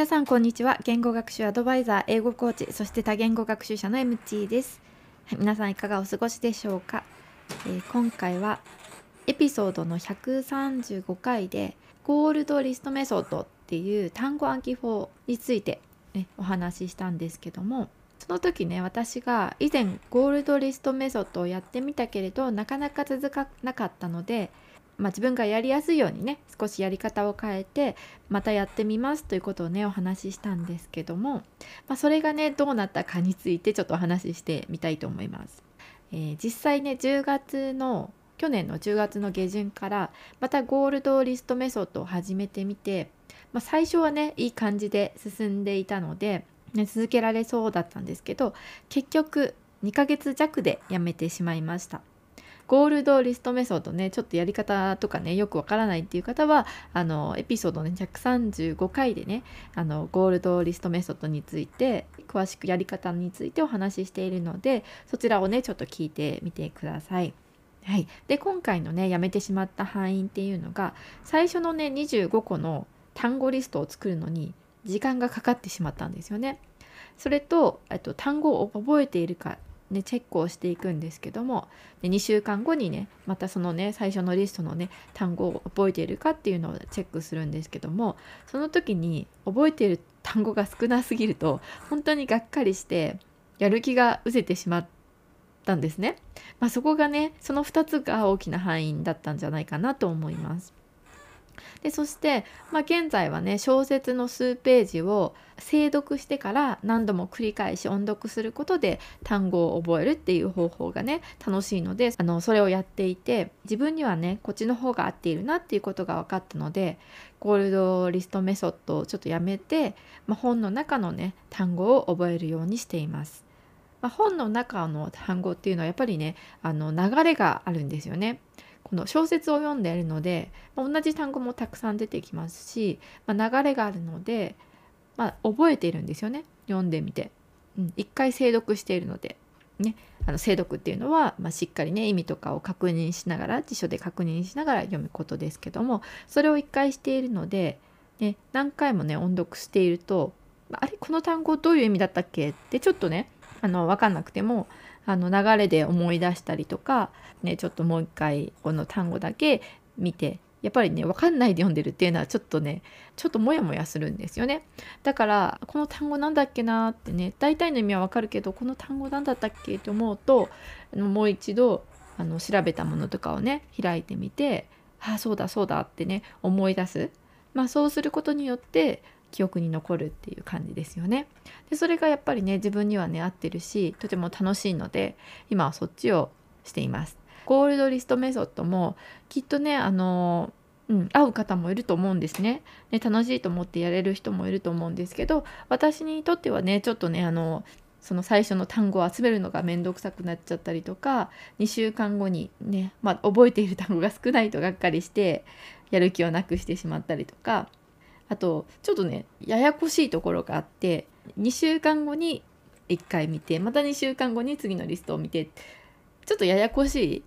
皆さんこんにちは。言語学習アドバイザー英語コーチそして多言語学習者の MT です、はい、皆さんいかがお過ごしでしょうか、えー今回はエピソードの135回でゴールドリストメソッドっていう単語暗記法について、ね、お話ししたんですけどもその時ね私が以前ゴールドリストメソッドをやってみたけれどなかなか続かなかったのでまあ、自分がやりやすいようにね少しやり方を変えてまたやってみますということをねお話ししたんですけども、まあ、それがねどうなったかについてちょっとお話ししてみたいと思います。えー実際ね10月の去年の10月の下旬からまたゴールドリストメソッドを始めてみて、まあ、最初はねいい感じで進んでいたので、ね、続けられそうだったんですけど結局2ヶ月弱でやめてしまいました。ゴールドリストメソッドねちょっとやり方とかねよくわからないっていう方はあのエピソードね135回でねあのゴールドリストメソッドについて詳しくやり方についてお話ししているのでそちらをねちょっと聞いてみてください。はい、で今回のねやめてしまった範囲っていうのが最初のね25個の単語リストを作るのに時間がかかってしまったんですよね。それとと単語を覚えているかね、チェックをしていくんですけどもで2週間後にねまたそのね最初のリストのね単語を覚えているかっていうのをチェックするんですけどもその時に覚えている単語が少なすぎると本当にがっかりしてやる気が失せてしまったんですね。まあ、そこがねその2つが大きな範囲だったんじゃないかなと思います。でそして、まあ、現在はね小説の数ページを精読してから何度も繰り返し音読することで単語を覚えるっていう方法がね楽しいのであのそれをやっていて自分にはねこっちの方が合っているなっていうことが分かったのでゴールドリストメソッドをちょっとやめて、まあ、本の中のね単語を覚えるようにしています。まあ、本の中の単語っていうのはやっぱりねあの流れがあるんですよね。この小説を読んでいるので、まあ同じ単語もたくさん出てきますし、まあ、流れがあるので、まあ、覚えているんですよね。読んでみて。うん、一回精読しているので、ね、あの精読っていうのは、ま、しっかりね意味とかを確認しながら辞書で確認しながら読むことですけどもそれを一回しているので、ね、何回もね音読しているとあれ？この単語どういう意味だったっけ？ってちょっとねあの分かんなくてもあの流れで思い出したりとか、ね、ちょっともう一回この単語だけ見てやっぱりね分かんないで読んでるっていうのはちょっとねちょっとモヤモヤするんですよね。だからこの単語なんだっけなってね大体の意味は分かるけどこの単語なんだったっけと思うともう一度あの調べたものとかをね開いてみてああそうだそうだってね思い出す、まあ、そうすることによって記憶に残るっていう感じですよね。でそれがやっぱりね自分にはね合ってるしとても楽しいので今はそっちをしています。ゴールドリストメソッドもきっとねあのうん、合う方もいると思うんですねね楽しいと思ってやれる人もいると思うんですけど私にとってはねちょっとねあのその最初の単語を集めるのが面倒くさくなっちゃったりとか2週間後にね、まあ、覚えている単語が少ないとがっかりしてやる気をなくしてしまったりとかあとちょっとねややこしいところがあって2週間後に1回見てまた2週間後に次のリストを見てちょっとややこしい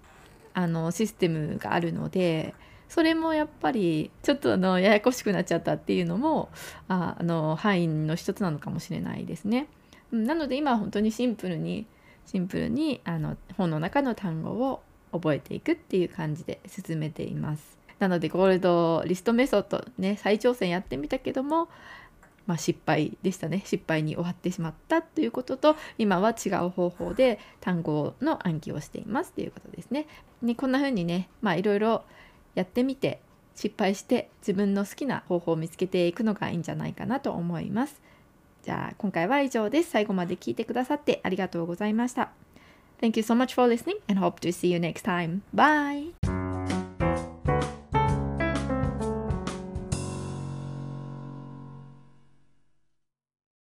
あのシステムがあるのでそれもやっぱりちょっとあのややこしくなっちゃったっていうのもあの範囲の一つなのかもしれないですね。なので今は本当にシンプルにシンプルにあの本の中の単語を覚えていくっていう感じで進めています。なのでゴールドリストメソッドね再挑戦やってみたけども、まあ、失敗でしたね失敗に終わってしまったということと今は違う方法で単語の暗記をしていますということですね。ねこんな風にねまあいろいろやってみて失敗して自分の好きな方法を見つけていくのがいいんじゃないかなと思います。じゃあ今回は以上です。最後まで聞いてくださってありがとうございました。Thank you so much for listening and hope to see you next time. Bye!